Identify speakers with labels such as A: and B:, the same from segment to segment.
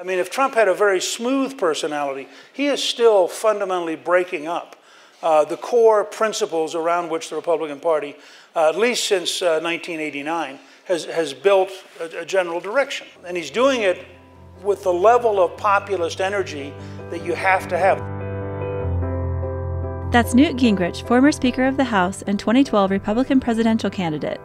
A: I mean, if Trump had a very smooth personality, he is still fundamentally breaking up uh, the core principles around which the Republican Party, uh, at least since uh, 1989, has, has built a, a general direction. And he's doing it with the level of populist energy that you have to have.
B: That's Newt Gingrich, former Speaker of the House and 2012 Republican presidential candidate.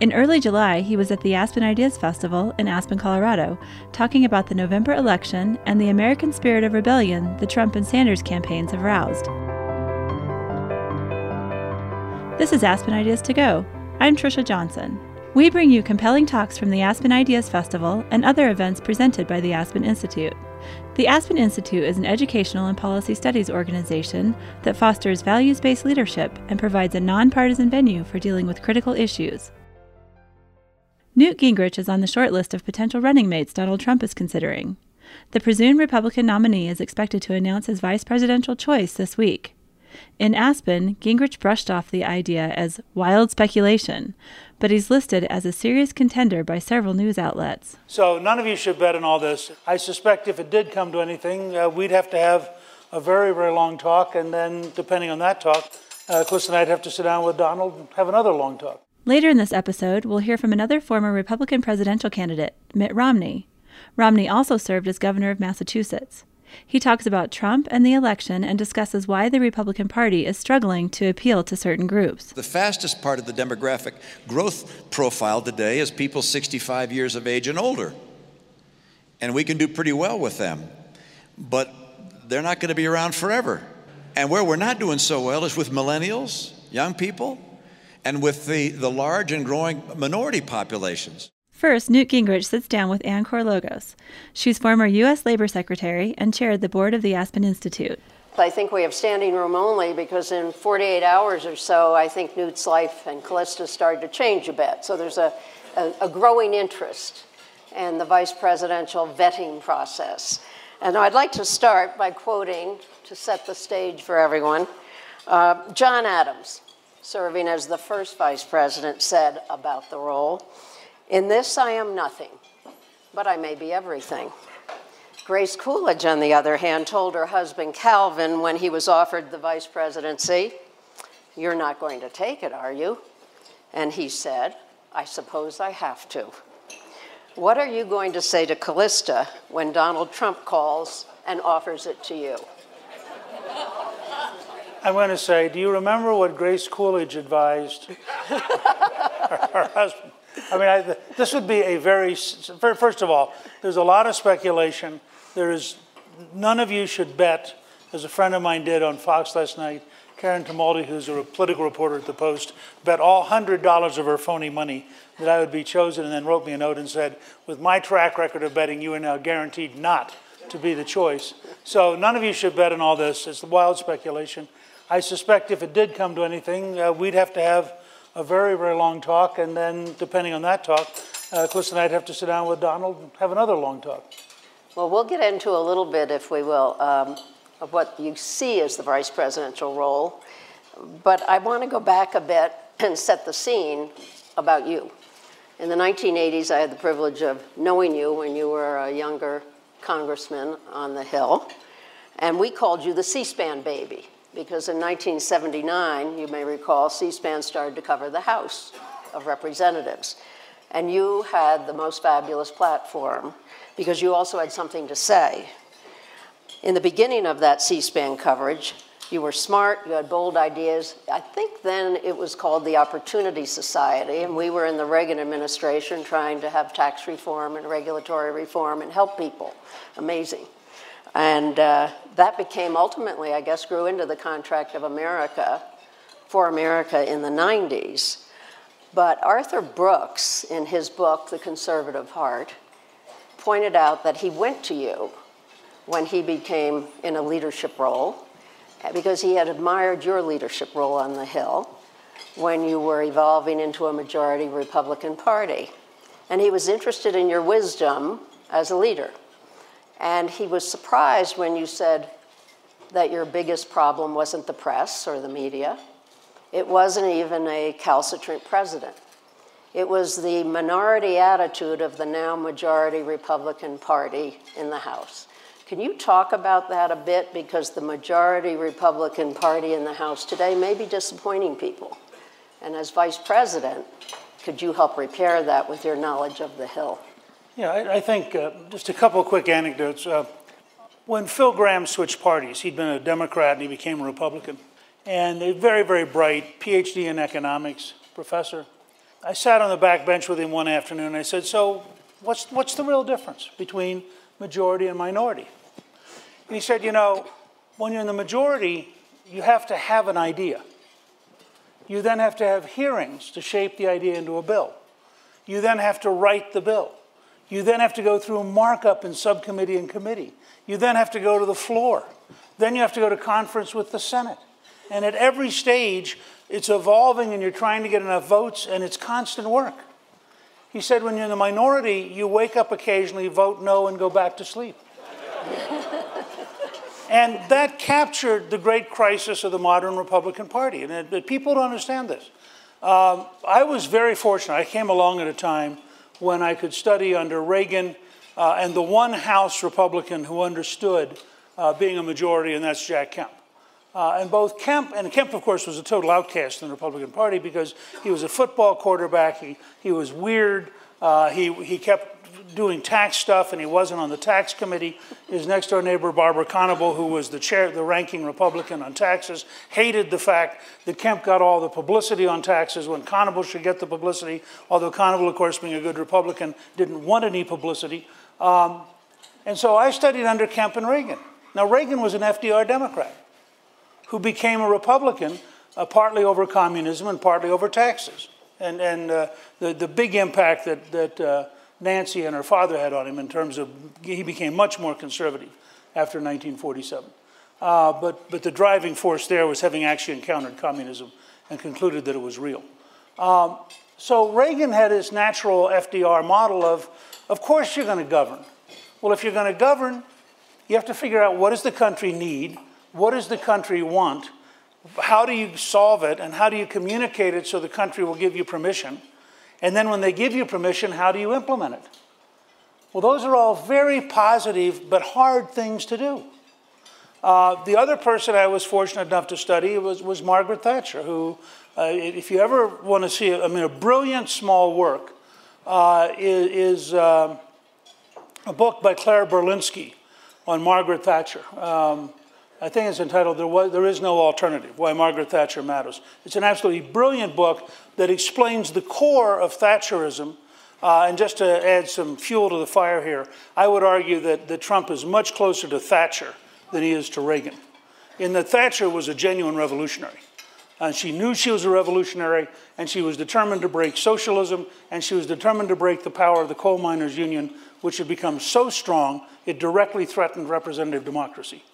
B: In early July, he was at the Aspen Ideas Festival in Aspen, Colorado, talking about the November election and the American spirit of rebellion the Trump and Sanders campaigns have roused. This is Aspen Ideas to Go. I'm Trisha Johnson. We bring you compelling talks from the Aspen Ideas Festival and other events presented by the Aspen Institute. The Aspen Institute is an educational and policy studies organization that fosters values based leadership and provides a nonpartisan venue for dealing with critical issues. Newt Gingrich is on the short list of potential running mates Donald Trump is considering. The presumed Republican nominee is expected to announce his vice presidential choice this week. In Aspen, Gingrich brushed off the idea as wild speculation, but he's listed as a serious contender by several news outlets.
A: So none of you should bet on all this. I suspect if it did come to anything, uh, we'd have to have a very, very long talk, and then depending on that talk, uh, Chris and I'd have to sit down with Donald and have another long talk.
B: Later in this episode, we'll hear from another former Republican presidential candidate, Mitt Romney. Romney also served as governor of Massachusetts. He talks about Trump and the election and discusses why the Republican Party is struggling to appeal to certain groups.
C: The fastest part of the demographic growth profile today is people 65 years of age and older. And we can do pretty well with them. But they're not going to be around forever. And where we're not doing so well is with millennials, young people, and with the, the large and growing minority populations.
B: First, Newt Gingrich sits down with Ann Korologos. She's former U.S. Labor Secretary and chaired the board of the Aspen Institute.
D: I think we have standing room only because in 48 hours or so, I think Newt's life and Callista started to change a bit. So there's a, a, a growing interest in the vice presidential vetting process. And I'd like to start by quoting, to set the stage for everyone, uh, John Adams, serving as the first vice president, said about the role. In this I am nothing, but I may be everything. Grace Coolidge, on the other hand, told her husband Calvin when he was offered the vice presidency, You're not going to take it, are you? And he said, I suppose I have to. What are you going to say to Callista when Donald Trump calls and offers it to you?
A: I'm going to say, do you remember what Grace Coolidge advised her, husband? I mean, I, this would be a very, first of all, there's a lot of speculation. There is, none of you should bet, as a friend of mine did on Fox last night, Karen Tumulty, who's a political reporter at The Post, bet all $100 of her phony money that I would be chosen and then wrote me a note and said, with my track record of betting, you are now guaranteed not to be the choice. So none of you should bet on all this. It's wild speculation. I suspect if it did come to anything, uh, we'd have to have a very, very long talk, and then depending on that talk, uh, Chris and I'd have to sit down with Donald and have another long talk.
D: Well, we'll get into a little bit, if we will, um, of what you see as the vice presidential role. But I want to go back a bit and set the scene about you. In the 1980s, I had the privilege of knowing you when you were a younger congressman on the Hill, and we called you the C SPAN baby because in 1979, you may recall, C SPAN started to cover the House of Representatives. And you had the most fabulous platform because you also had something to say. In the beginning of that C SPAN coverage, you were smart, you had bold ideas. I think then it was called the Opportunity Society, and we were in the Reagan administration trying to have tax reform and regulatory reform and help people. Amazing. And uh, that became ultimately, I guess, grew into the contract of America for America in the 90s. But Arthur Brooks, in his book, The Conservative Heart, pointed out that he went to you when he became in a leadership role because he had admired your leadership role on the Hill when you were evolving into a majority Republican Party. And he was interested in your wisdom as a leader. And he was surprised when you said that your biggest problem wasn't the press or the media. It wasn't even a calcitrant president. It was the minority attitude of the now majority Republican Party in the House. Can you talk about that a bit? Because the majority Republican Party in the House today may be disappointing people. And as vice president, could you help repair that with your knowledge of the Hill?
A: Yeah, I, I think uh, just a couple of quick anecdotes. Uh, when Phil Gramm switched parties, he'd been a Democrat and he became a Republican. And a very, very bright PhD in economics professor. I sat on the back bench with him one afternoon and I said, So, what's, what's the real difference between majority and minority? And he said, You know, when you're in the majority, you have to have an idea. You then have to have hearings to shape the idea into a bill. You then have to write the bill. You then have to go through a markup in subcommittee and committee. You then have to go to the floor. Then you have to go to conference with the Senate. And at every stage, it's evolving and you're trying to get enough votes, and it's constant work. He said, when you're in the minority, you wake up occasionally, vote no, and go back to sleep. and that captured the great crisis of the modern Republican Party. And it, people don't understand this. Um, I was very fortunate. I came along at a time when I could study under Reagan uh, and the one House Republican who understood uh, being a majority, and that's Jack Kemp. Uh, and both Kemp, and Kemp, of course, was a total outcast in the Republican Party because he was a football quarterback, he, he was weird, uh, he, he kept doing tax stuff and he wasn't on the tax committee. His next door neighbor, Barber Conable, who was the chair, the ranking Republican on taxes, hated the fact that Kemp got all the publicity on taxes when Conable should get the publicity, although Conable, of course, being a good Republican, didn't want any publicity. Um, and so I studied under Kemp and Reagan. Now, Reagan was an FDR Democrat who became a Republican uh, partly over communism and partly over taxes. And, and uh, the, the big impact that, that uh, Nancy and her father had on him in terms of he became much more conservative after 1947. Uh, but, but the driving force there was having actually encountered communism and concluded that it was real. Um, so Reagan had his natural FDR model of, of course you're going to govern. Well, if you're going to govern, you have to figure out what does the country need, what does the country want, how do you solve it, and how do you communicate it so the country will give you permission. And then when they give you permission, how do you implement it? Well, those are all very positive but hard things to do. Uh, the other person I was fortunate enough to study was, was Margaret Thatcher, who, uh, if you ever want to see, I mean, a brilliant small work uh, is, is um, a book by Claire Berlinski on Margaret Thatcher. Um, I think it's entitled there, was, there Is No Alternative Why Margaret Thatcher Matters. It's an absolutely brilliant book that explains the core of Thatcherism. Uh, and just to add some fuel to the fire here, I would argue that, that Trump is much closer to Thatcher than he is to Reagan. In that Thatcher was a genuine revolutionary. And she knew she was a revolutionary, and she was determined to break socialism, and she was determined to break the power of the coal miners' union, which had become so strong it directly threatened representative democracy.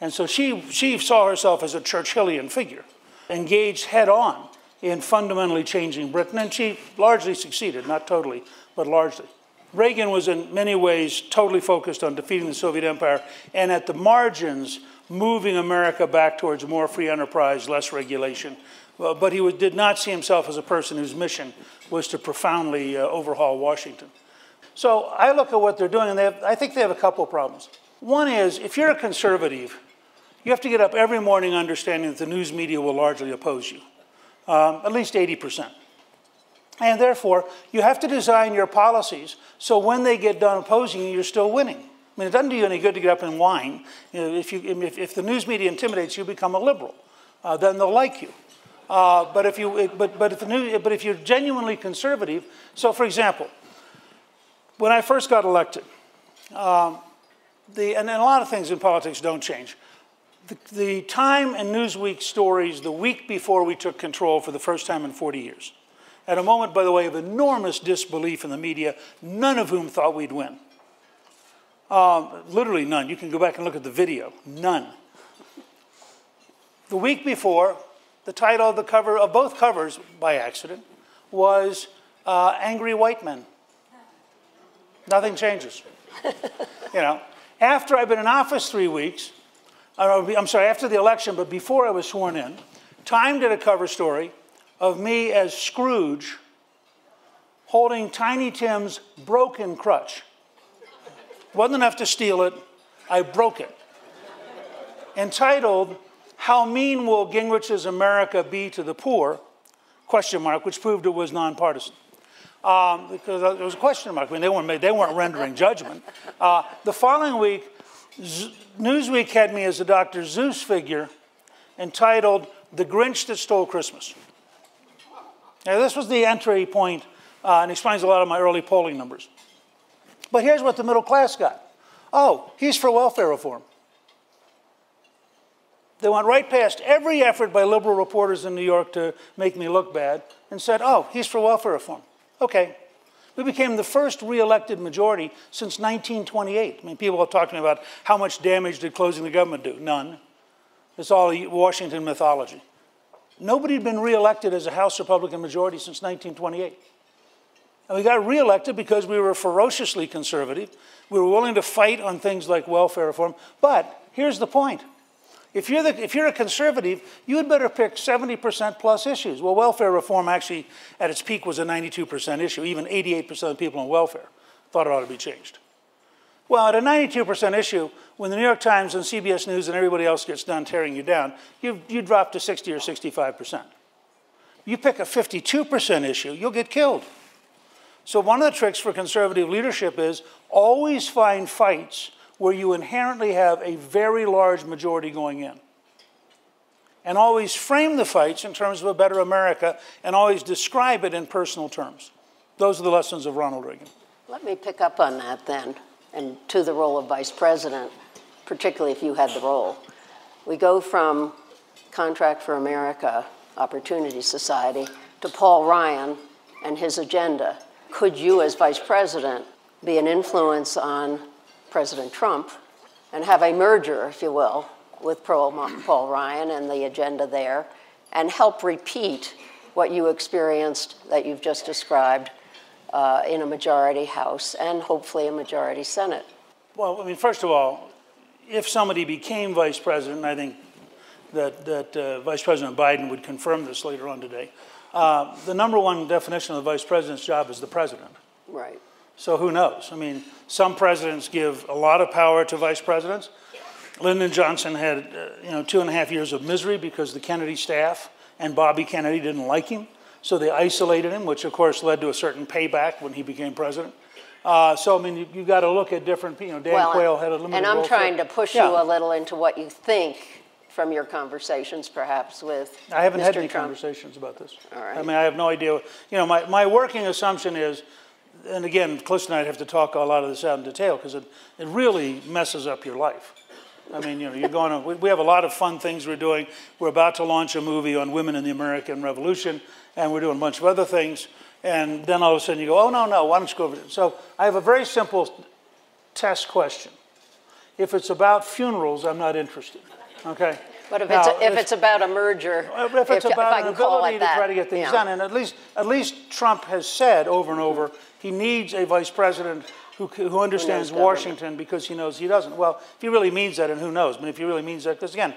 A: And so she, she saw herself as a Churchillian figure, engaged head on in fundamentally changing Britain, and she largely succeeded, not totally, but largely. Reagan was in many ways totally focused on defeating the Soviet Empire and at the margins moving America back towards more free enterprise, less regulation. Uh, but he did not see himself as a person whose mission was to profoundly uh, overhaul Washington. So I look at what they're doing, and have, I think they have a couple problems. One is if you're a conservative, you have to get up every morning understanding that the news media will largely oppose you, um, at least 80%. And therefore, you have to design your policies so when they get done opposing you, you're still winning. I mean, it doesn't do you any good to get up and whine. You know, if, you, if, if, the news media intimidates you, become a liberal. Uh, then they'll like you. Uh, but, if you but, but, if the new, but if you're genuinely conservative, so for example, when I first got elected, um, the, and, and a lot of things in politics don't change. The, the Time and Newsweek stories the week before we took control for the first time in 40 years. At a moment, by the way, of enormous disbelief in the media, none of whom thought we'd win. Um, literally none. You can go back and look at the video. None. The week before, the title of the cover of both covers, by accident, was uh, "Angry White Men." Nothing changes. you know, after I've been in office three weeks, I'm sorry, after the election, but before I was sworn in, Time did a cover story of me as Scrooge holding Tiny Tim's broken crutch. Wasn't enough to steal it, I broke it. Entitled, How Mean Will Gingrich's America Be to the Poor? Question mark, which proved it was nonpartisan. Um, because it was a question mark. I mean, they weren't, they weren't rendering judgment. Uh, the following week, Z- Newsweek had me as a Dr. Seuss figure entitled The Grinch That Stole Christmas. Now, this was the entry point, uh, and explains a lot of my early polling numbers. But here's what the middle class got oh, he's for welfare reform. They went right past every effort by liberal reporters in New York to make me look bad and said, oh, he's for welfare reform. Okay. We became the first re-elected majority since 1928. I mean, people have talked to me about how much damage did closing the government do? None. It's all Washington mythology. Nobody had been re-elected as a House Republican majority since 1928. And we got re-elected because we were ferociously conservative. We were willing to fight on things like welfare reform. But here's the point. If you're, the, if you're a conservative, you had better pick 70% plus issues. Well, welfare reform actually, at its peak, was a 92% issue. Even 88% of people on welfare thought it ought to be changed. Well, at a 92% issue, when the New York Times and CBS News and everybody else gets done tearing you down, you, you drop to 60 or 65%. You pick a 52% issue, you'll get killed. So, one of the tricks for conservative leadership is always find fights where you inherently have a very large majority going in. And always frame the fights in terms of a better America and always describe it in personal terms. Those are the lessons of Ronald Reagan.
D: Let me pick up on that then, and to the role of vice president, particularly if you had the role. We go from Contract for America, Opportunity Society, to Paul Ryan and his agenda. Could you, as vice president, be an influence on President Trump and have a merger, if you will, with Paul Ryan and the agenda there, and help repeat what you experienced that you've just described uh, in a majority House and hopefully a majority Senate?
A: Well, I mean, first of all, if somebody became vice president, I think that, that uh, Vice President Biden would confirm this later on today, uh, the number one definition of the vice president's job is the president.
D: Right.
A: So who knows? I mean, some presidents give a lot of power to vice presidents. Lyndon Johnson had, uh, you know, two and a half years of misery because the Kennedy staff and Bobby Kennedy didn't like him. So they isolated him, which of course led to a certain payback when he became president. Uh, so I mean, you, have got to look at different. You know, Dan well, Quayle had a limited.
D: And I'm trying to push yeah. you a little into what you think from your conversations, perhaps with.
A: I haven't
D: Mr.
A: had any
D: Trump.
A: conversations about this.
D: All right.
A: I mean, I have no idea. You know, my, my working assumption is and again, Close and I'd have to talk a lot of this out in detail because it, it really messes up your life. I mean, you know, you're going to, we, we have a lot of fun things we're doing. We're about to launch a movie on women in the American Revolution, and we're doing a bunch of other things. And then all of a sudden you go, oh, no, no, why don't you go over there? So I have a very simple test question. If it's about funerals, I'm not interested. Okay?
D: But if, now, it's, a, if, it's about a merger,
A: if it's
D: if,
A: about
D: if
A: an ability to
D: that,
A: try to get things
D: yeah.
A: done, and at least at least Trump has said over and over he needs a vice president who, who understands who Washington because he knows he doesn't. Well, if he really means that, and who knows? But if he really means that, because again,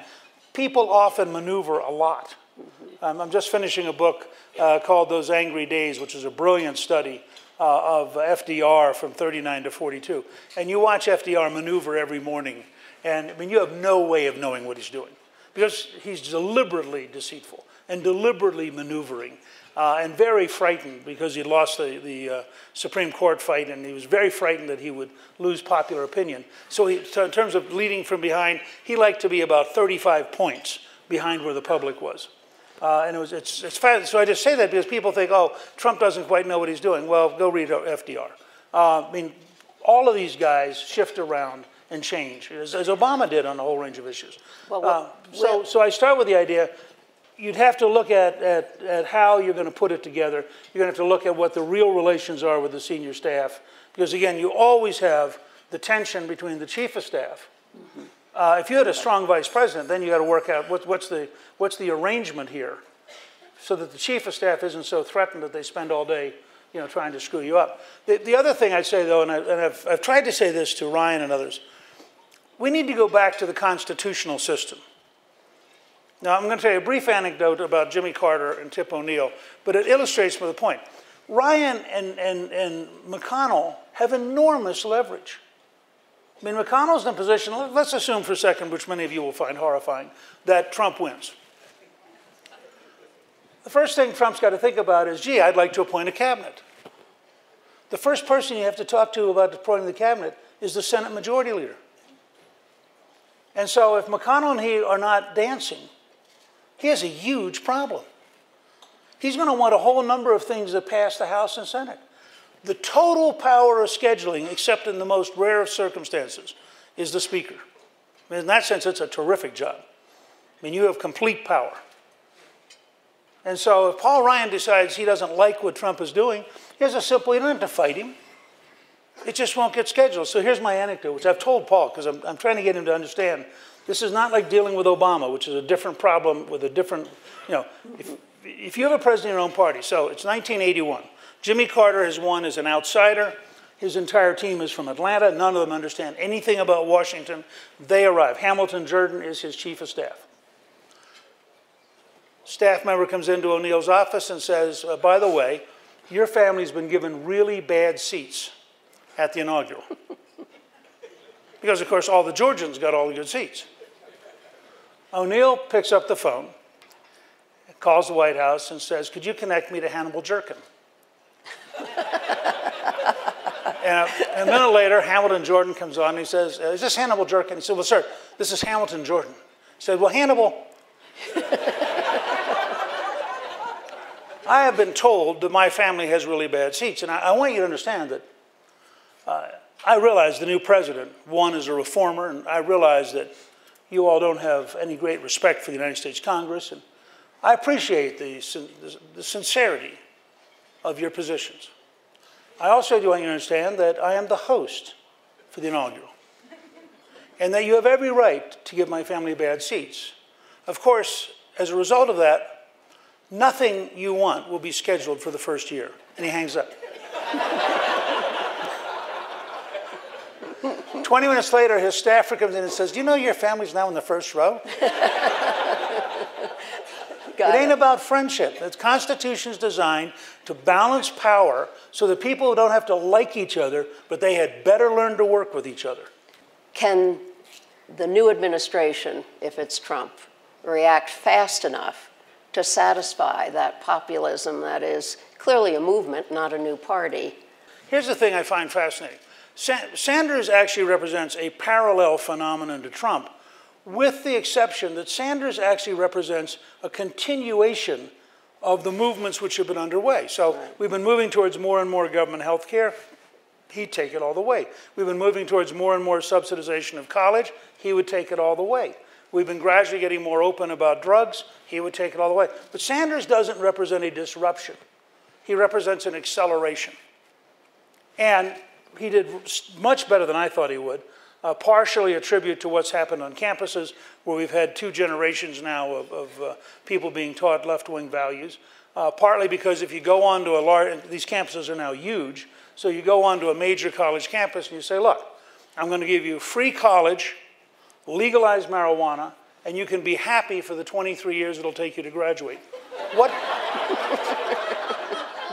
A: people often maneuver a lot. Mm-hmm. Um, I'm just finishing a book uh, called Those Angry Days, which is a brilliant study uh, of FDR from 39 to 42. And you watch FDR maneuver every morning, and I mean, you have no way of knowing what he's doing because he's deliberately deceitful and deliberately maneuvering uh, and very frightened because he lost the, the uh, Supreme Court fight and he was very frightened that he would lose popular opinion. So, he, so, in terms of leading from behind, he liked to be about 35 points behind where the public was. Uh, and it was, it's, it's fast. So I just say that because people think, oh, Trump doesn't quite know what he's doing. Well, go read FDR. Uh, I mean, all of these guys shift around and change, as, as Obama did on a whole range of issues. Well, uh, so, so I start with the idea you'd have to look at, at, at how you're going to put it together. You're going to have to look at what the real relations are with the senior staff. Because again, you always have the tension between the chief of staff. Mm-hmm. Uh, if you had a strong vice president, then you got to work out what, what's, the, what's the arrangement here so that the chief of staff isn't so threatened that they spend all day you know, trying to screw you up. The, the other thing I'd say, though, and, I, and I've, I've tried to say this to Ryan and others, we need to go back to the constitutional system. Now, I'm going to tell you a brief anecdote about Jimmy Carter and Tip O'Neill, but it illustrates the point. Ryan and, and, and McConnell have enormous leverage. I mean, McConnell's in a position, let's assume for a second, which many of you will find horrifying, that Trump wins. The first thing Trump's got to think about is, gee, I'd like to appoint a cabinet. The first person you have to talk to about appointing the cabinet is the Senate Majority Leader. And so if McConnell and he are not dancing, he has a huge problem. He's going to want a whole number of things that pass the House and Senate. The total power of scheduling, except in the most rare of circumstances, is the Speaker. In that sense, it's a terrific job. I mean, you have complete power. And so if Paul Ryan decides he doesn't like what Trump is doing, he has a simple, you don't have to fight him. It just won't get scheduled. So here's my anecdote, which I've told Paul because I'm, I'm trying to get him to understand. This is not like dealing with Obama, which is a different problem with a different, you know, if, if you have a president of your own party, so it's 1981. Jimmy Carter has won as an outsider. His entire team is from Atlanta. None of them understand anything about Washington. They arrive. Hamilton Jordan is his chief of staff. Staff member comes into O'Neill's office and says, uh, by the way, your family's been given really bad seats at the inaugural. because, of course, all the Georgians got all the good seats. O'Neill picks up the phone, calls the White House, and says, Could you connect me to Hannibal Jerkin? and a, a, minute later, Hamilton Jordan comes on and he says, Is this Hannibal Jerkin? He said, Well, sir, this is Hamilton Jordan. He said, Well, Hannibal. I have been told that my family has really bad seats, and I, I want you to understand that uh, I realize the new president, one, is a reformer, and I realize that you all don't have any great respect for the United States Congress, and I appreciate the, the sincerity of your positions. I also do want you to understand that I am the host for the inaugural, and that you have every right to give my family bad seats. Of course, as a result of that, nothing you want will be scheduled for the first year. And he hangs up. 20 minutes later, his staffer comes in and says, Do you know your family's now in the first row? it ain't about friendship. The Constitution is designed to balance power so that people don't have to like each other, but they had better learn to work with each other.
D: Can the new administration, if it's Trump, react fast enough to satisfy that populism that is clearly a movement, not a new party?
A: Here's the thing I find fascinating Sanders actually represents a parallel phenomenon to Trump, with the exception that Sanders actually represents a continuation of the movements which have been underway. So we've been moving towards more and more government health care. He'd take it all the way. We've been moving towards more and more subsidization of college. He would take it all the way. We've been gradually getting more open about drugs. He would take it all the way. But Sanders doesn't represent a disruption. He represents an acceleration. And he did much better than I thought he would. Uh, partially attribute to what's happened on campuses, where we've had two generations now of, of uh, people being taught left-wing values. Uh, partly because if you go on to a large, these campuses are now huge, so you go on to a major college campus and you say, look, I'm going to give you free college, legalized marijuana, and you can be happy for the 23 years it'll take you to graduate. What,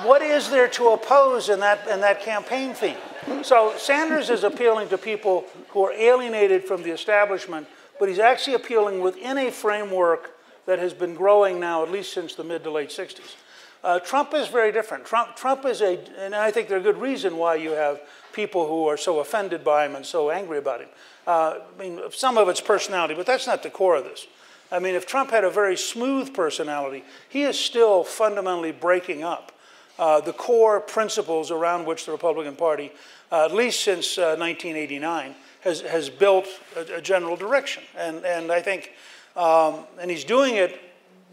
A: what is there to oppose in that, in that campaign theme? So Sanders is appealing to people who are alienated from the establishment, but he's actually appealing within a framework that has been growing now at least since the mid to late 60s. Uh, Trump is very different. Trump, Trump is a, and I think there's a good reason why you have people who are so offended by him and so angry about him. Uh, I mean, some of it's personality, but that's not the core of this. I mean, if Trump had a very smooth personality, he is still fundamentally breaking up uh, the core principles around which the Republican Party, uh, at least since 1989, uh, has, has built a, a, general direction. And, and I think, um, and he's doing it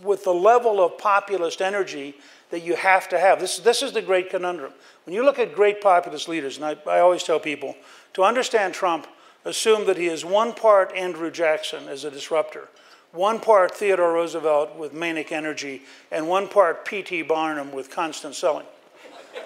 A: with the level of populist energy that you have to have. This, this is the great conundrum. When you look at great populist leaders, and I, I always tell people, to understand Trump, assume that he is one part Andrew Jackson as a disruptor, one part Theodore Roosevelt with manic energy, and one part P.T. Barnum with constant selling.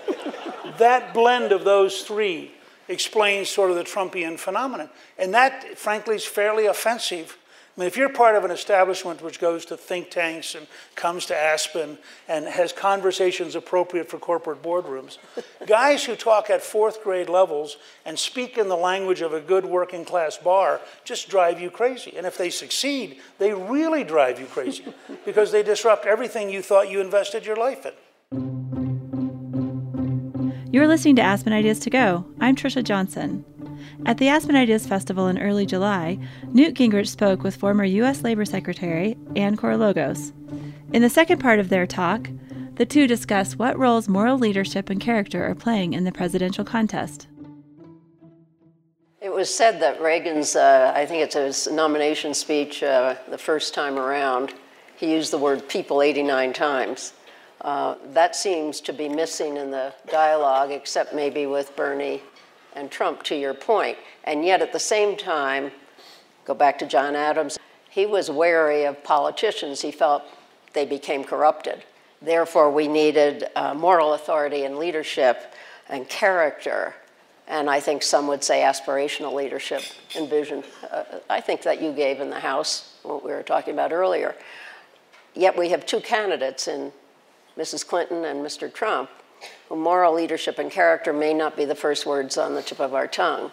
A: that blend of those three explains sort of the Trumpian phenomenon. And that, frankly, is fairly offensive I mean, if you're part of an establishment which goes to think tanks and comes to Aspen and has conversations appropriate for corporate boardrooms, guys who talk at fourth grade levels and speak in the language of a good working class bar just drive you crazy. And if they succeed, they really drive you crazy because they disrupt everything you thought you invested your life in.
B: You're listening to Aspen Ideas to Go. I'm Trisha Johnson. At the Aspen Ideas Festival in early July, Newt Gingrich spoke with former U.S. Labor Secretary Ann Korologos. In the second part of their talk, the two discuss what roles moral leadership and character are playing in the presidential contest.
D: It was said that Reagan's, uh, I think it's his nomination speech uh, the first time around, he used the word people 89 times. Uh, that seems to be missing in the dialogue, except maybe with Bernie and Trump, to your point. And yet, at the same time, go back to John Adams, he was wary of politicians. He felt they became corrupted. Therefore, we needed uh, moral authority and leadership and character. And I think some would say aspirational leadership and vision. Uh, I think that you gave in the House, what we were talking about earlier. Yet we have two candidates in Mrs. Clinton and Mr. Trump moral leadership and character may not be the first words on the tip of our tongue.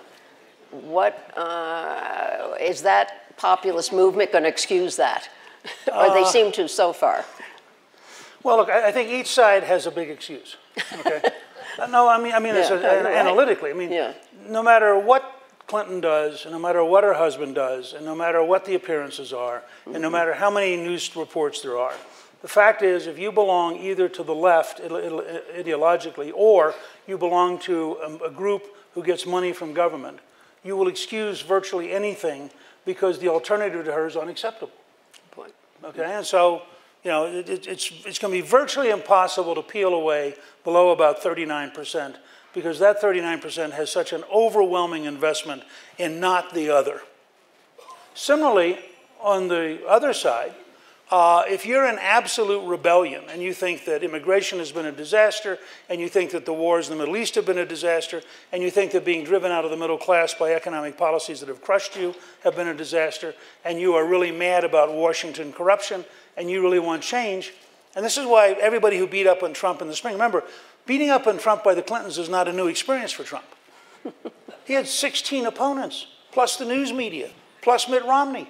D: What uh, is that populist movement going to excuse that? or they uh, seem to so far.
A: Well, look, I think each side has a big excuse. Okay. no, I mean, I mean, yeah, right. analytically. I mean, yeah. no matter what Clinton does, and no matter what her husband does, and no matter what the appearances are, mm-hmm. and no mm-hmm. matter how many news reports there are, the fact is, if you belong either to the left ideologically or you belong to um, a group who gets money from government, you will excuse virtually anything because the alternative to her is unacceptable. Okay, and so you know it, it, it's it's going to be virtually impossible to peel away below about 39 percent because that 39 percent has such an overwhelming investment in not the other. Similarly, on the other side, uh, if you're in absolute rebellion and you think that immigration has been a disaster, and you think that the wars in the Middle East have been a disaster, and you think that being driven out of the middle class by economic policies that have crushed you have been a disaster, and you are really mad about Washington corruption, and you really want change, and this is why everybody who beat up on Trump in the spring, remember, beating up on Trump by the Clintons is not a new experience for Trump. he had 16 opponents, plus the news media, plus Mitt Romney.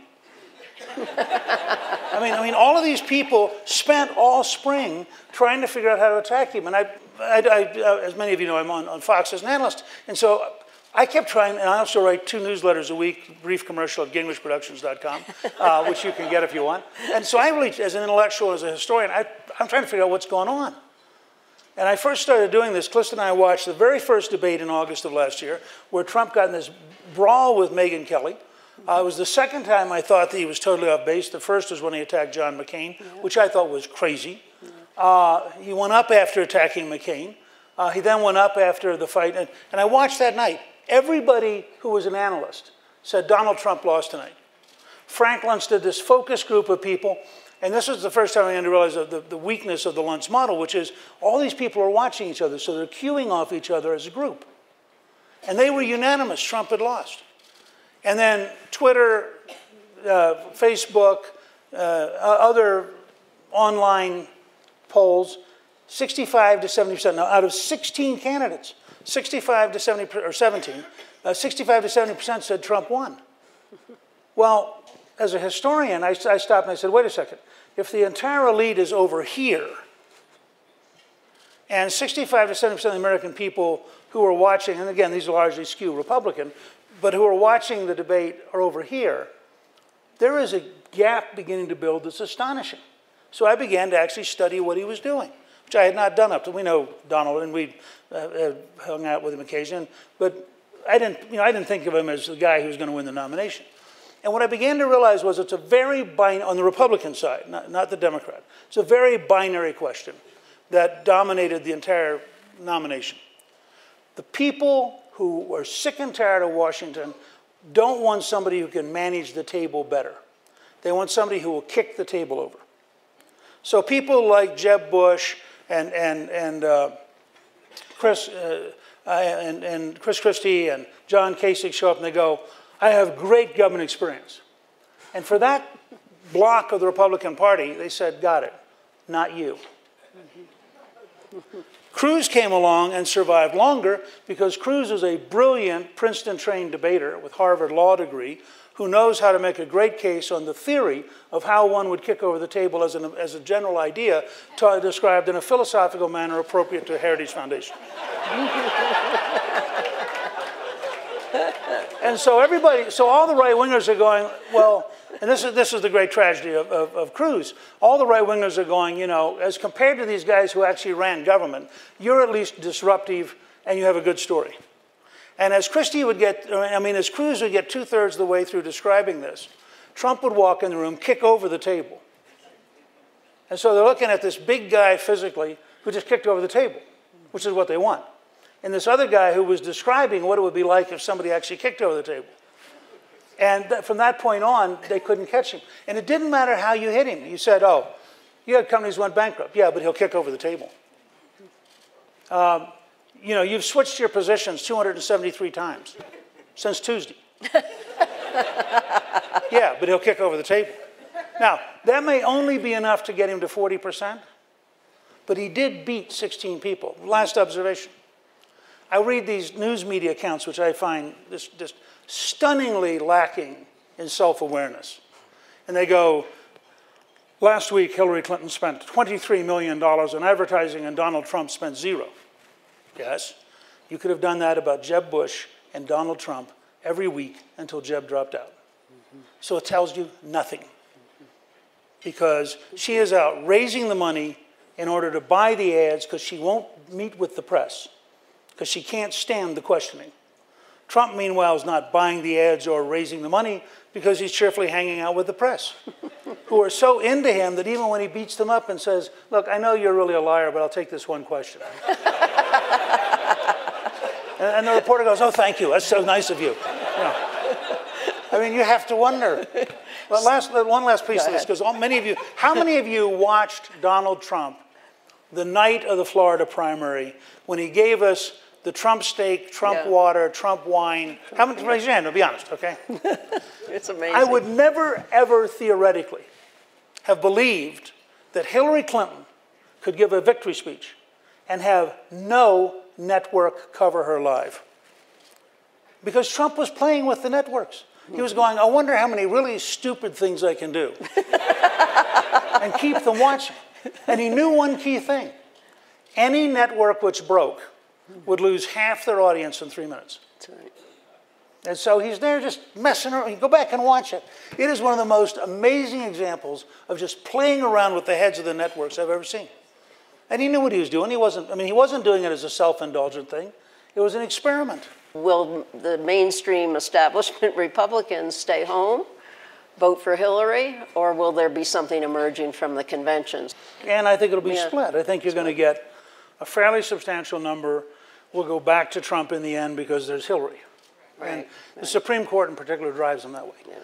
A: I mean, I mean, all of these people spent all spring trying to figure out how to attack him. And I, I, I uh, as many of you know, I'm on, on Fox as an analyst. And so I kept trying, and I also write two newsletters a week, brief commercial at gingrichproductions.com, uh, which you can get if you want. And so I really, as an intellectual, as a historian, I, I'm trying to figure out what's going on. And I first started doing this, Callista and I watched the very first debate in August of last year, where Trump got in this brawl with Megyn Kelly. Uh, it was the second time I thought that he was totally off base. The first was when he attacked John McCain, yeah. which I thought was crazy. Yeah. Uh, he went up after attacking McCain. Uh, he then went up after the fight. And, and I watched that night. Everybody who was an analyst said Donald Trump lost tonight. Frank Luntz did this focus group of people. And this was the first time I began to realize the, the weakness of the Luntz model, which is all these people are watching each other, so they're cueing off each other as a group. And they were unanimous Trump had lost. And then Twitter, uh, Facebook, uh, other online polls, 65 to 70%. Now, out of 16 candidates, 65 to 70, or 17, uh, 65 to 70% said Trump won. Well, as a historian, I, I stopped and I said, wait a second. If the entire elite is over here, and 65 to 70% of the American people who are watching, and again, these are largely skew Republican, but who are watching the debate are over here, there is a gap beginning to build that's astonishing. So I began to actually study what he was doing, which I had not done up to. We know Donald, and we uh, hung out with him occasionally, but I didn't, you know, I didn't think of him as the guy who was going to win the nomination. And what I began to realize was it's a very bin- on the Republican side, not, not the Democrat. It's a very binary question that dominated the entire nomination. The people who are sick and tired of Washington don't want somebody who can manage the table better. They want somebody who will kick the table over. So people like Jeb Bush and, and, and uh, Chris, uh, and, and Chris Christie and John Kasich show up and they go, I have great government experience. And for that block of the Republican Party, they said, got it, not you. Cruz came along and survived longer because Cruz is a brilliant Princeton trained debater with Harvard law degree who knows how to make a great case on the theory of how one would kick over the table as, an, as a general idea described in a philosophical manner appropriate to Heritage Foundation. and so everybody, so all the right wingers are going, well, and this is, this is the great tragedy of, of, of Cruz. All the right wingers are going, you know, as compared to these guys who actually ran government, you're at least disruptive and you have a good story. And as Christie would get, I mean, as Cruz would get two thirds of the way through describing this, Trump would walk in the room, kick over the table. And so they're looking at this big guy physically who just kicked over the table, which is what they want. And this other guy who was describing what it would be like if somebody actually kicked over the table. And from that point on, they couldn't catch him. And it didn't matter how you hit him. You said, oh, you had companies went bankrupt. Yeah, but he'll kick over the table. Um, you know, you've switched your positions 273 times since Tuesday. yeah, but he'll kick over the table. Now, that may only be enough to get him to 40%, but he did beat 16 people. Last observation. I read these news media accounts, which I find just, just stunningly lacking in self awareness. And they go, last week Hillary Clinton spent $23 million on advertising and Donald Trump spent zero. Yes, you could have done that about Jeb Bush and Donald Trump every week until Jeb dropped out. So it tells you nothing. Because she is out raising the money in order to buy the ads because she won't meet with the press, because she can't stand the questioning. Trump, meanwhile, is not buying the ads or raising the money because he's cheerfully hanging out with the press, who are so into him that even when he beats them up and says, Look, I know you're really a liar, but I'll take this one question. and, the reporter goes, Oh, thank you. That's so nice of you. you know. I mean, you have to wonder. But last, one last piece of this, because many of you, how many of you watched Donald Trump the night of the Florida primary when he gave us the Trump steak, Trump yeah. water, Trump wine. How many, raise your hand, be honest, okay?
D: it's amazing.
A: I would never, ever theoretically have believed that Hillary Clinton could give a victory speech and have no network cover her live. Because Trump was playing with the networks. He was going, I wonder how many really stupid things I can do. and keep them watching. And he knew one key thing any network which broke would lose half their audience in three minutes. Right. And so he's there just messing around. You go back and watch it. It is one of the most amazing examples of just playing around with the heads of the networks I've ever seen. And he knew what he was doing. He wasn't, I mean, he wasn't doing it as a self indulgent thing, it was an experiment.
D: Will the mainstream establishment Republicans stay home, vote for Hillary, or will there be something emerging from the conventions?
A: And I think it'll be yeah. split. I think you're going to get a fairly substantial number will go back to Trump in the end because there's Hillary. Right. And the Supreme Court in particular drives them that way. Yeah.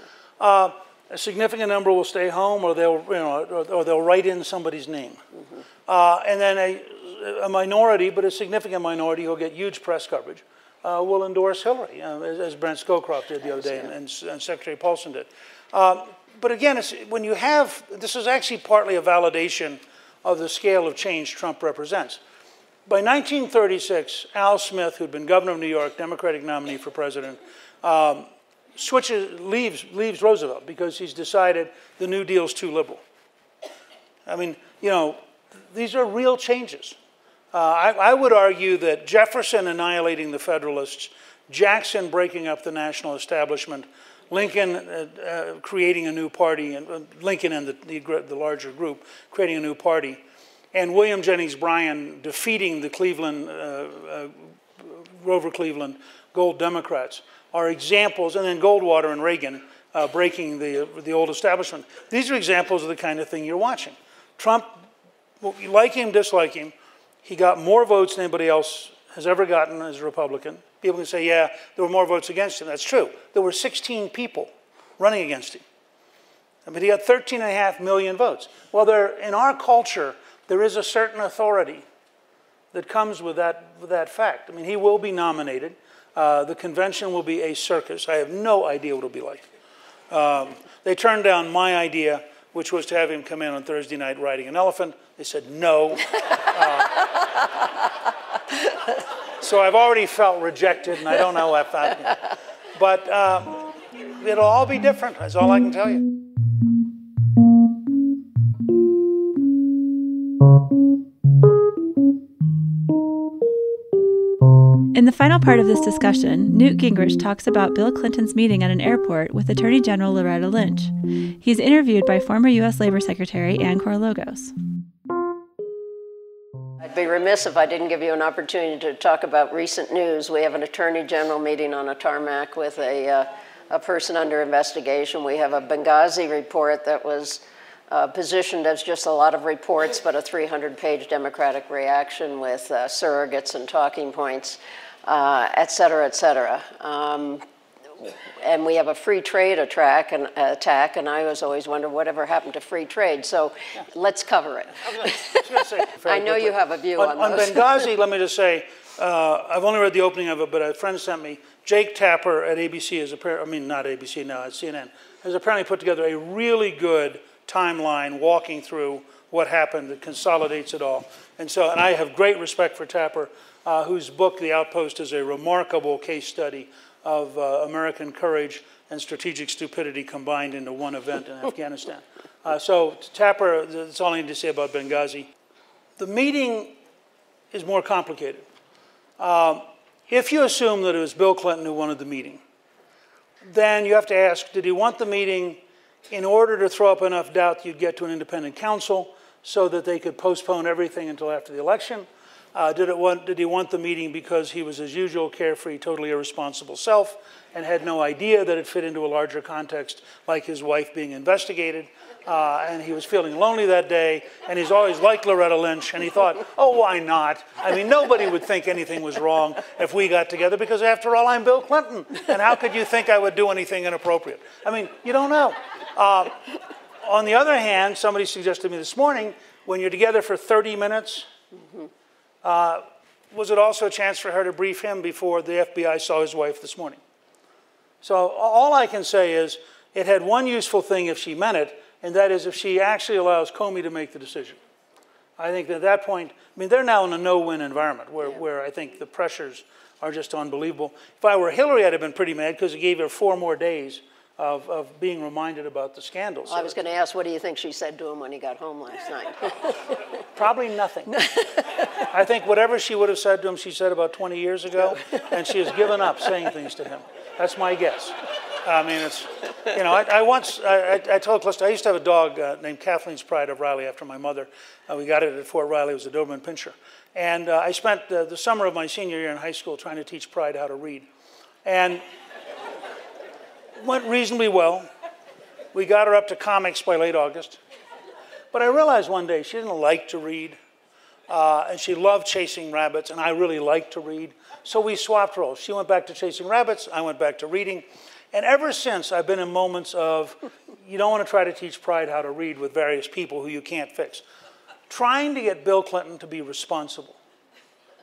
A: Uh, a significant number will stay home or they'll, you know, or, or they'll write in somebody's name. Mm-hmm. Uh, and then a, a, minority, but a significant minority who'll get huge press coverage, uh, will endorse Hillary, uh, as, as, Brent Scowcroft did the other day and, and, and, Secretary Paulson did. Uh, but again, when you have, this is actually partly a validation of the scale of change Trump represents. By 1936, Al Smith, who'd been governor of New York, Democratic nominee for president, um, switches, leaves, leaves Roosevelt because he's decided the New Deal's too liberal. I mean, you know, these are real changes. Uh, I, I, would argue that Jefferson annihilating the Federalists, Jackson breaking up the national establishment, Lincoln uh, uh, creating a new party, and uh, Lincoln and the, the, the larger group creating a new party, and William Jennings Bryan defeating the Cleveland, uh, uh, Grover Cleveland Gold Democrats are examples, and then Goldwater and Reagan uh, breaking the, the old establishment. These are examples of the kind of thing you're watching. Trump, like him, dislike him, he got more votes than anybody else has ever gotten as a Republican. People can say, yeah, there were more votes against him. That's true. There were 16 people running against him. But he had 13.5 million votes. Well, there, in our culture, there is a certain authority that comes with that, with that fact. I mean, he will be nominated. Uh, the convention will be a circus. I have no idea what it'll be like. Um, they turned down my idea, which was to have him come in on Thursday night riding an elephant. They said no. Uh, so I've already felt rejected, and I don't know what happened. But um, it'll all be different. That's all I can tell you.
B: Final part of this discussion, Newt Gingrich talks about Bill Clinton's meeting at an airport with Attorney General Loretta Lynch. He's interviewed by former U.S. Labor Secretary Ann Korologos.
D: I'd be remiss if I didn't give you an opportunity to talk about recent news. We have an Attorney General meeting on a tarmac with a, uh, a person under investigation. We have a Benghazi report that was uh, positioned as just a lot of reports, but a 300 page Democratic reaction with uh, surrogates and talking points uh, et cetera, et cetera. Um, and we have a free trade attack and, attack, and I was always wonder whatever happened to free trade. So yeah. let's cover it. I, say, I know quickly. you have a view on,
A: on, on Benghazi. let me just say, uh, I've only read the opening of it, but a friend sent me. Jake Tapper at ABC is apparently, I mean not ABC now at CNN has apparently put together a really good timeline walking through what happened that consolidates it all. And so, and I have great respect for Tapper uh, whose book, The Outpost, is a remarkable case study of uh, American courage and strategic stupidity combined into one event in Afghanistan. Uh, so, Tapper, that's all I need to say about Benghazi. The meeting is more complicated. Um, if you assume that it was Bill Clinton who wanted the meeting, then you have to ask did he want the meeting in order to throw up enough doubt you'd get to an independent counsel so that they could postpone everything until after the election? Uh, did, want, did he want the meeting because he was his usual carefree, totally irresponsible self and had no idea that it fit into a larger context, like his wife being investigated? Uh, and he was feeling lonely that day, and he's always liked Loretta Lynch, and he thought, oh, why not? I mean, nobody would think anything was wrong if we got together, because after all, I'm Bill Clinton, and how could you think I would do anything inappropriate? I mean, you don't know. Uh, on the other hand, somebody suggested to me this morning when you're together for 30 minutes, mm-hmm. Uh, was it also a chance for her to brief him before the FBI saw his wife this morning? So all I can say is it had one useful thing if she meant it, and that is if she actually allows Comey to make the decision. I think that at that point, I mean, they're now in a no-win environment where, yeah. where I think the pressures are just unbelievable. If I were Hillary, I'd have been pretty mad because it gave her four more days of, of being reminded about the scandals.
D: Well, I was going to ask, what do you think she said to him when he got home last night?
A: Probably nothing. I think whatever she would have said to him, she said about 20 years ago, and she has given up saying things to him. That's my guess. I mean, it's, you know, I, I once, I, I, told Calista, I used to have a dog uh, named Kathleen's Pride of Riley after my mother. Uh, we got it at Fort Riley, it was a Doberman Pinscher. And uh, I spent the summer of my senior year in high school trying to teach Pride how to read. And went reasonably well. We got her up to comics by late August. But I realized one day she didn't like to read, uh, and she loved chasing rabbits, and I really liked to read. So we swapped roles. She went back to chasing rabbits, I went back to reading. And ever since, I've been in moments of you don't want to try to teach pride how to read with various people who you can't fix. Trying to get Bill Clinton to be responsible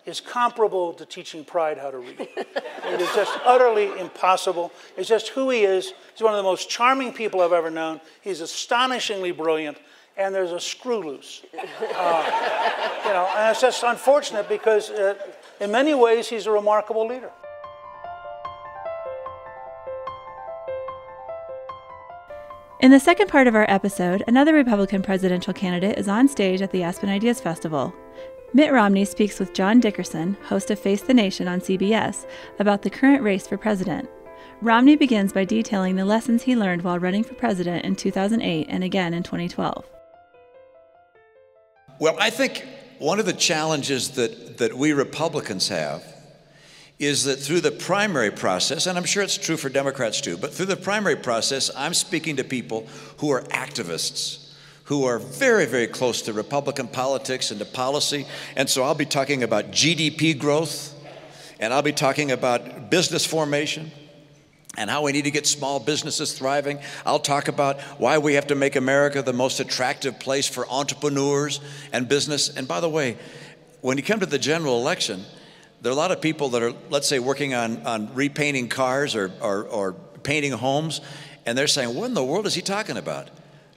A: is comparable to teaching pride how to read. it is just utterly impossible. It's just who he is. He's one of the most charming people I've ever known. He's astonishingly brilliant, and there's a screw loose. Uh, you know, and it's just unfortunate because uh, in many ways he's a remarkable leader.
B: In the second part of our episode, another Republican presidential candidate is on stage at the Aspen Ideas Festival. Mitt Romney speaks with John Dickerson, host of Face the Nation on CBS, about the current race for president. Romney begins by detailing the lessons he learned while running for president in 2008 and again in 2012.
C: Well, I think one of the challenges that, that we Republicans have is that through the primary process, and I'm sure it's true for Democrats too, but through the primary process, I'm speaking to people who are activists who are very, very close to Republican politics and to policy. And so I'll be talking about GDP growth, and I'll be talking about business formation and how we need to get small businesses thriving. I'll talk about why we have to make America the most attractive place for entrepreneurs and business. And by the way, when you come to the general election, there are a lot of people that are, let's say, working on, on repainting cars or, or, or painting homes And they're saying, what in the world is he talking about?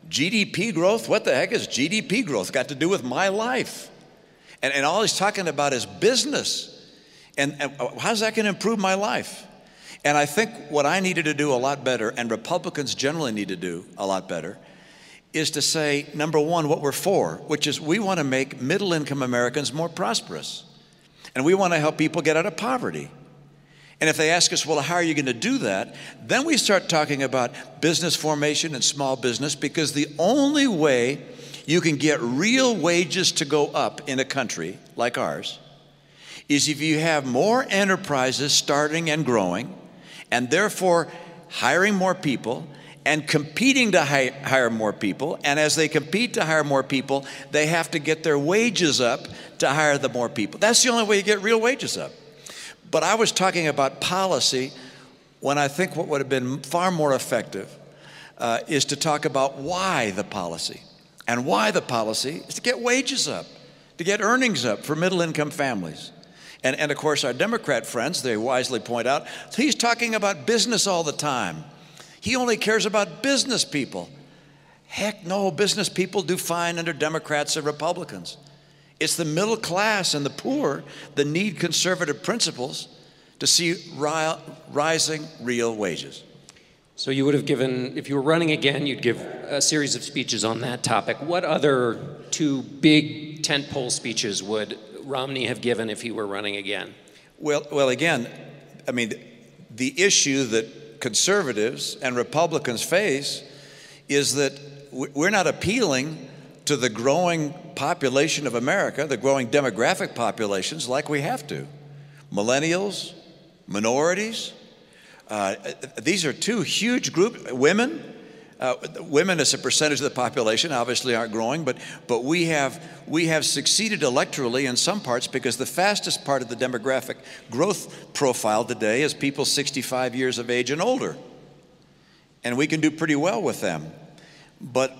C: GDP growth? What the heck is GDP growth got to do with my life? And, and all he's talking about is business. And, and uh, how's that going to improve my life? And I think what I needed to do a lot better, and Republicans generally need to do a lot better, is to say, number one, what we're for, which is we want to make middle income Americans more prosperous. And we want to help people get out of poverty. And if they ask us, well, how are you going to do that? Then we start talking about business formation and small business because the only way you can get real wages to go up in a country like ours is if you have more enterprises starting and growing and therefore hiring more people and competing to hire more people. And as they compete to hire more people, they have to get their wages up to hire the more people. That's the only way you get real wages up. But I was talking about policy when I think what would have been far more effective uh, is to talk about why the policy. And why the policy is to get wages up, to get earnings up for middle income families. And, and of course, our Democrat friends, they wisely point out, he's talking about business all the time. He only cares about business people. Heck no, business people do fine under Democrats and Republicans. It's the middle class and the poor that need conservative principles to see ri- rising real wages.
E: So you would have given, if you were running again, you'd give a series of speeches on that topic. What other two big tentpole speeches would Romney have given if he were running again?
C: Well, well, again, I mean, the issue that conservatives and Republicans face is that we're not appealing to the growing population of America, the growing demographic populations, like we have to. Millennials, minorities, uh, these are two huge groups, women. Uh, women as a percentage of the population obviously aren't growing, but, but we, have, we have succeeded electorally in some parts because the fastest part of the demographic growth profile today is people 65 years of age and older. And we can do pretty well with them. But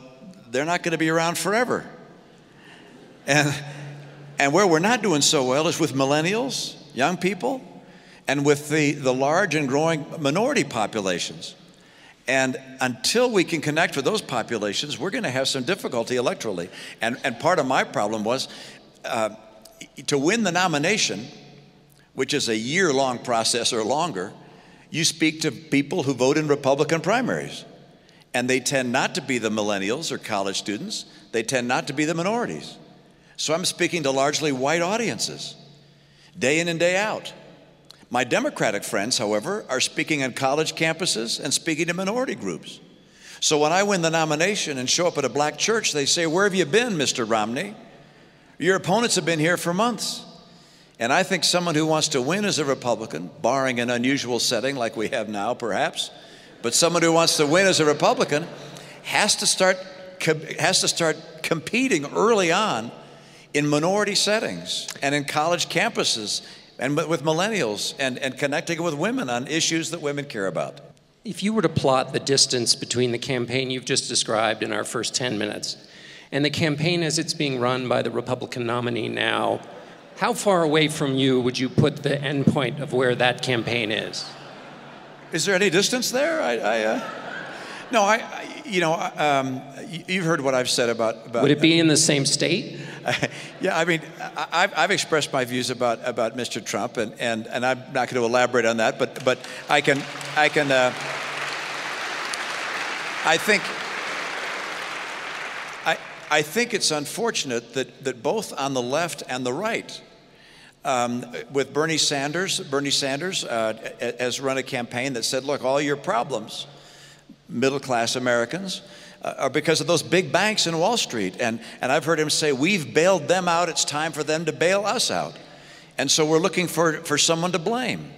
C: they're not going to be around forever. And, and where we're not doing so well is with millennials, young people, and with the, the large and growing minority populations. And until we can connect with those populations, we're going to have some difficulty electorally. And, and part of my problem was uh, to win the nomination, which is a year long process or longer, you speak to people who vote in Republican primaries. And they tend not to be the millennials or college students, they tend not to be the minorities. So I'm speaking to largely white audiences, day in and day out. My Democratic friends, however, are speaking on college campuses and speaking to minority groups. So when I win the nomination and show up at a black church, they say, Where have you been, Mr. Romney? Your opponents have been here for months. And I think someone who wants to win as a Republican, barring an unusual setting like we have now, perhaps, but someone who wants to win as a Republican has to start, has to start competing early on in minority settings and in college campuses and with millennials and, and connecting with women on issues that women care about.
E: If you were to plot the distance between the campaign you've just described in our first 10 minutes and the campaign as it's being run by the Republican nominee now, how far away from you would you put the endpoint of where that campaign is?
C: Is there any distance there? I, I uh, no, I, I, you know, um, you've heard what I've said about. about
E: Would it be in the same state?
C: yeah, I mean, I've, I've expressed my views about, about Mr. Trump, and, and, and I'm not going to elaborate on that, but, but I can, I can, uh, I think, I, I think it's unfortunate that, that both on the left and the right um, with Bernie Sanders. Bernie Sanders uh, has run a campaign that said, look, all your problems, middle class Americans, uh, are because of those big banks in Wall Street. And, and I've heard him say, we've bailed them out, it's time for them to bail us out. And so we're looking for, for someone to blame.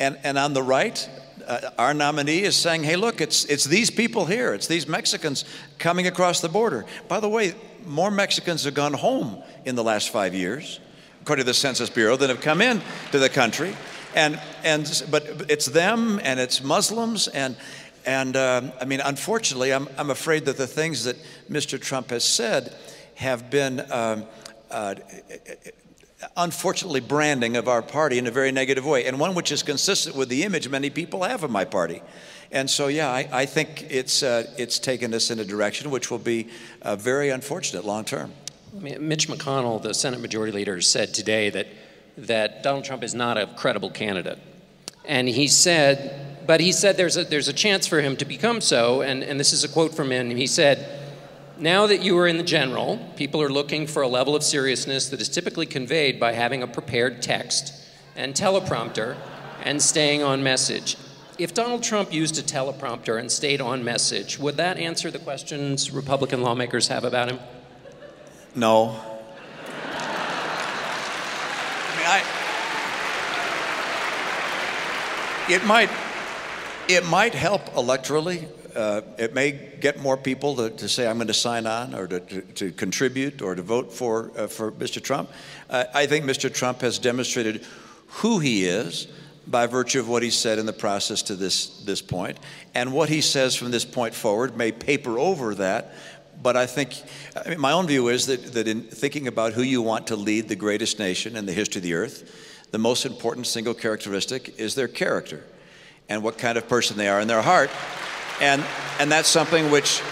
C: And, and on the right, uh, our nominee is saying, hey, look, it's, it's these people here, it's these Mexicans coming across the border. By the way, more Mexicans have gone home in the last five years according to the Census Bureau, that have come in to the country. And, and, but it's them and it's Muslims. And, and uh, I mean, unfortunately, I'm, I'm afraid that the things that Mr. Trump has said have been um, uh, unfortunately branding of our party in a very negative way, and one which is consistent with the image many people have of my party. And so, yeah, I, I think it's, uh, it's taken us in a direction which will be uh, very unfortunate long term.
E: Mitch McConnell, the Senate Majority Leader, said today that, that Donald Trump is not a credible candidate. And he said, but he said there's a, there's a chance for him to become so. And, and this is a quote from him. He said, Now that you are in the general, people are looking for a level of seriousness that is typically conveyed by having a prepared text and teleprompter and staying on message. If Donald Trump used a teleprompter and stayed on message, would that answer the questions Republican lawmakers have about him?
C: No. I mean, I. It might, it might help electorally. Uh, it may get more people to, to, say, I'm going to sign on or to, to, to contribute or to vote for, uh, for Mr. Trump. Uh, I think Mr. Trump has demonstrated who he is by virtue of what he said in the process to this, this point. And what he says from this point forward may paper over that. But I think, I mean, my own view is that, that in thinking about who you want to lead the greatest nation in the history of the earth, the most important single characteristic is their character and what kind of person they are in their heart. And, and that's something which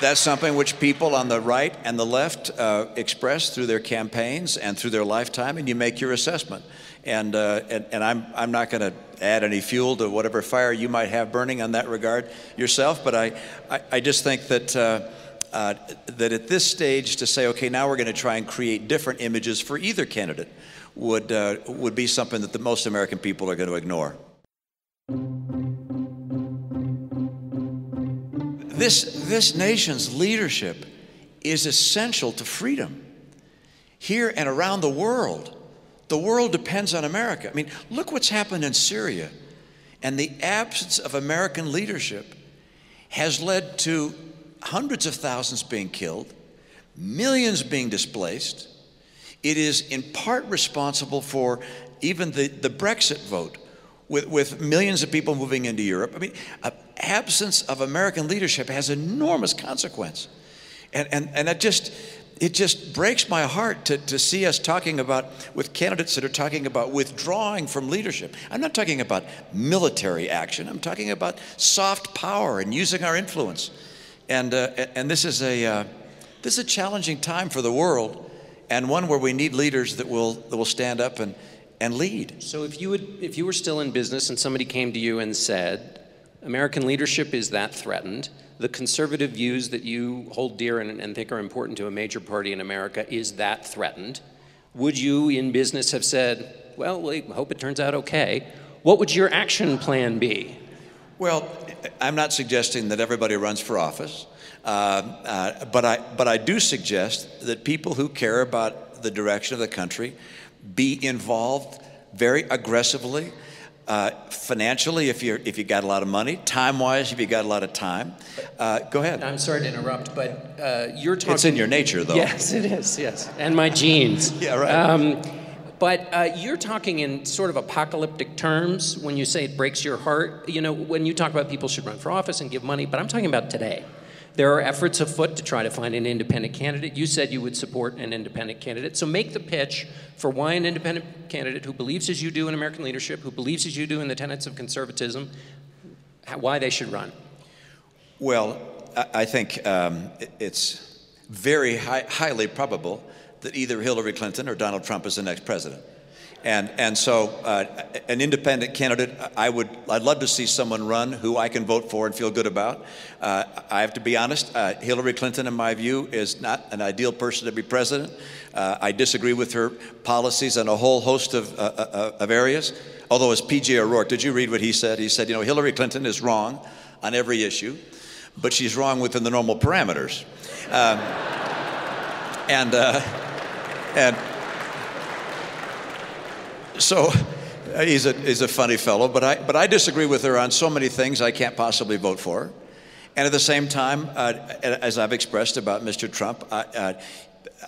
C: that's something which people on the right and the left uh, express through their campaigns and through their lifetime, and you make your assessment. And, uh, and, and, I'm, I'm not going to add any fuel to whatever fire you might have burning on that regard yourself, but I, I, I just think that, uh, uh, that at this stage to say, okay, now we're going to try and create different images for either candidate would, uh, would be something that the most American people are going to ignore. This, this nation's leadership is essential to freedom here and around the world. The world depends on America. I mean, look what's happened in Syria. And the absence of American leadership has led to hundreds of thousands being killed, millions being displaced. It is in part responsible for even the, the Brexit vote, with, with millions of people moving into Europe. I mean, absence of American leadership has enormous consequence. And, and, and that just, it just breaks my heart to, to see us talking about, with candidates that are talking about withdrawing from leadership. I'm not talking about military action, I'm talking about soft power and using our influence. And, uh, and this, is a, uh, this is a challenging time for the world, and one where we need leaders that will, that will stand up and, and lead.
E: So if you, would, if you were still in business and somebody came to you and said, American leadership is that threatened, the conservative views that you hold dear and, and, think are important to a major party in America is that threatened? Would you in business have said, well, we hope it turns out okay? What would your action plan be?
C: Well, I'm not suggesting that everybody runs for office, uh, uh, but, I, but I do suggest that people who care about the direction of the country be involved very aggressively uh, financially, if you're if you got a lot of money, time-wise, if you got a lot of time, uh, go ahead.
E: I'm sorry to interrupt, but uh, you're talking.
C: It's in your nature, though.
E: Yes, it is. Yes, and my genes.
C: yeah, right. Um,
E: but uh, you're talking in sort of apocalyptic terms when you say it breaks your heart. You know, when you talk about people should run for office and give money, but I'm talking about today. There are efforts afoot to try to find an independent candidate. You said you would support an independent candidate. So make the pitch for why an independent candidate who believes as you do in American leadership, who believes as you do in the tenets of conservatism, why they should run.
C: Well, I think um, it's very high, highly probable that either Hillary Clinton or Donald Trump is the next president. And, and so, uh, an independent candidate, I would, I'd love to see someone run who I can vote for and feel good about. Uh, I have to be honest, uh, Hillary Clinton, in my view, is not an ideal person to be president. Uh, I disagree with her policies on a whole host of, uh, uh, of areas. Although, as P.J. O'Rourke, did you read what he said? He said, you know, Hillary Clinton is wrong on every issue, but she's wrong within the normal parameters. Um, and, and, so uh, he's a, he's a funny fellow, but I, but I disagree with her on so many things I can't possibly vote for. And at the same time, uh, as I've expressed about Mr. Trump, I, uh,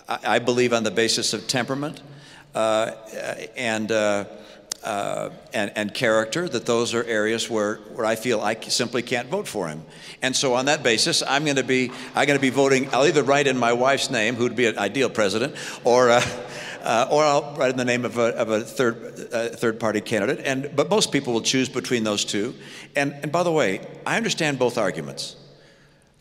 C: I believe on the basis of temperament uh, and, uh, uh, and, and, character that those are areas where, where I feel I simply can't vote for him. And so on that basis, I'm going to be I'm going to be voting. I'll either write in my wife's name, who'd be an ideal president, or uh, or I'll write in the name of a, of a third, uh, third party candidate. And, but most people will choose between those two. And, and by the way, I understand both arguments.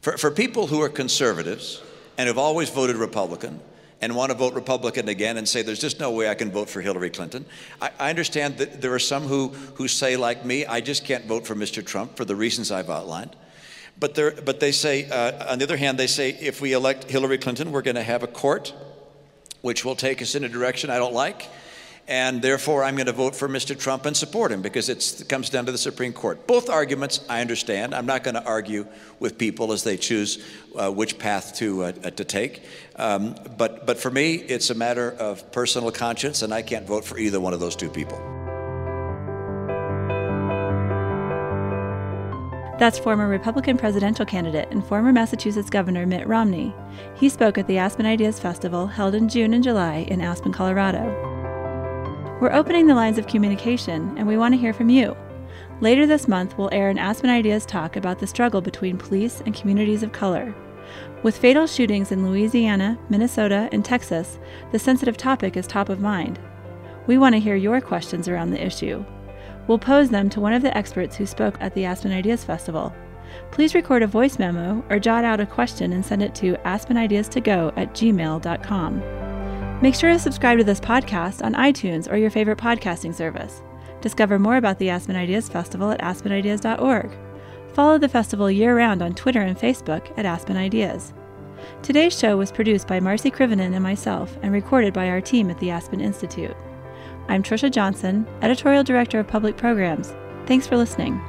C: For, for people who are conservatives and have always voted Republican, and want to vote Republican again and say there's just no way I can vote for Hillary Clinton. I, I, understand that there are some who, who say, like me, I just can't vote for Mr. Trump for the reasons I've outlined. But, but they say, uh, on the other hand, they say if we elect Hillary Clinton, we're going to have a court which will take us in a direction I don't like. And therefore, I'm going to vote for Mr. Trump and support him because it comes down to the Supreme Court. Both arguments I understand. I'm not going to argue with people as they choose uh, which path to, uh, to take. Um, but, but for me, it's a matter of personal conscience, and I can't vote for either one of those two people.
B: That's former Republican presidential candidate and former Massachusetts Governor Mitt Romney. He spoke at the Aspen Ideas Festival held in June and July in Aspen, Colorado. We're opening the lines of communication, and we want to hear from you. Later this month, we'll air an Aspen Ideas talk about the struggle between police and communities of color. With fatal shootings in Louisiana, Minnesota, and Texas, the sensitive topic is top of mind. We want to hear your questions around the issue. We'll pose them to one of the experts who spoke at the Aspen Ideas Festival. Please record a voice memo or jot out a question and send it to aspenideastogo at gmail.com. Make sure to subscribe to this podcast on iTunes or your favorite podcasting service. Discover more about the Aspen Ideas Festival at aspenideas.org. Follow the festival year round on Twitter and Facebook at Aspen Ideas. Today's show was produced by Marcy Krivonen and myself and recorded by our team at the Aspen Institute. I'm Trisha Johnson, Editorial Director of Public Programs. Thanks for listening.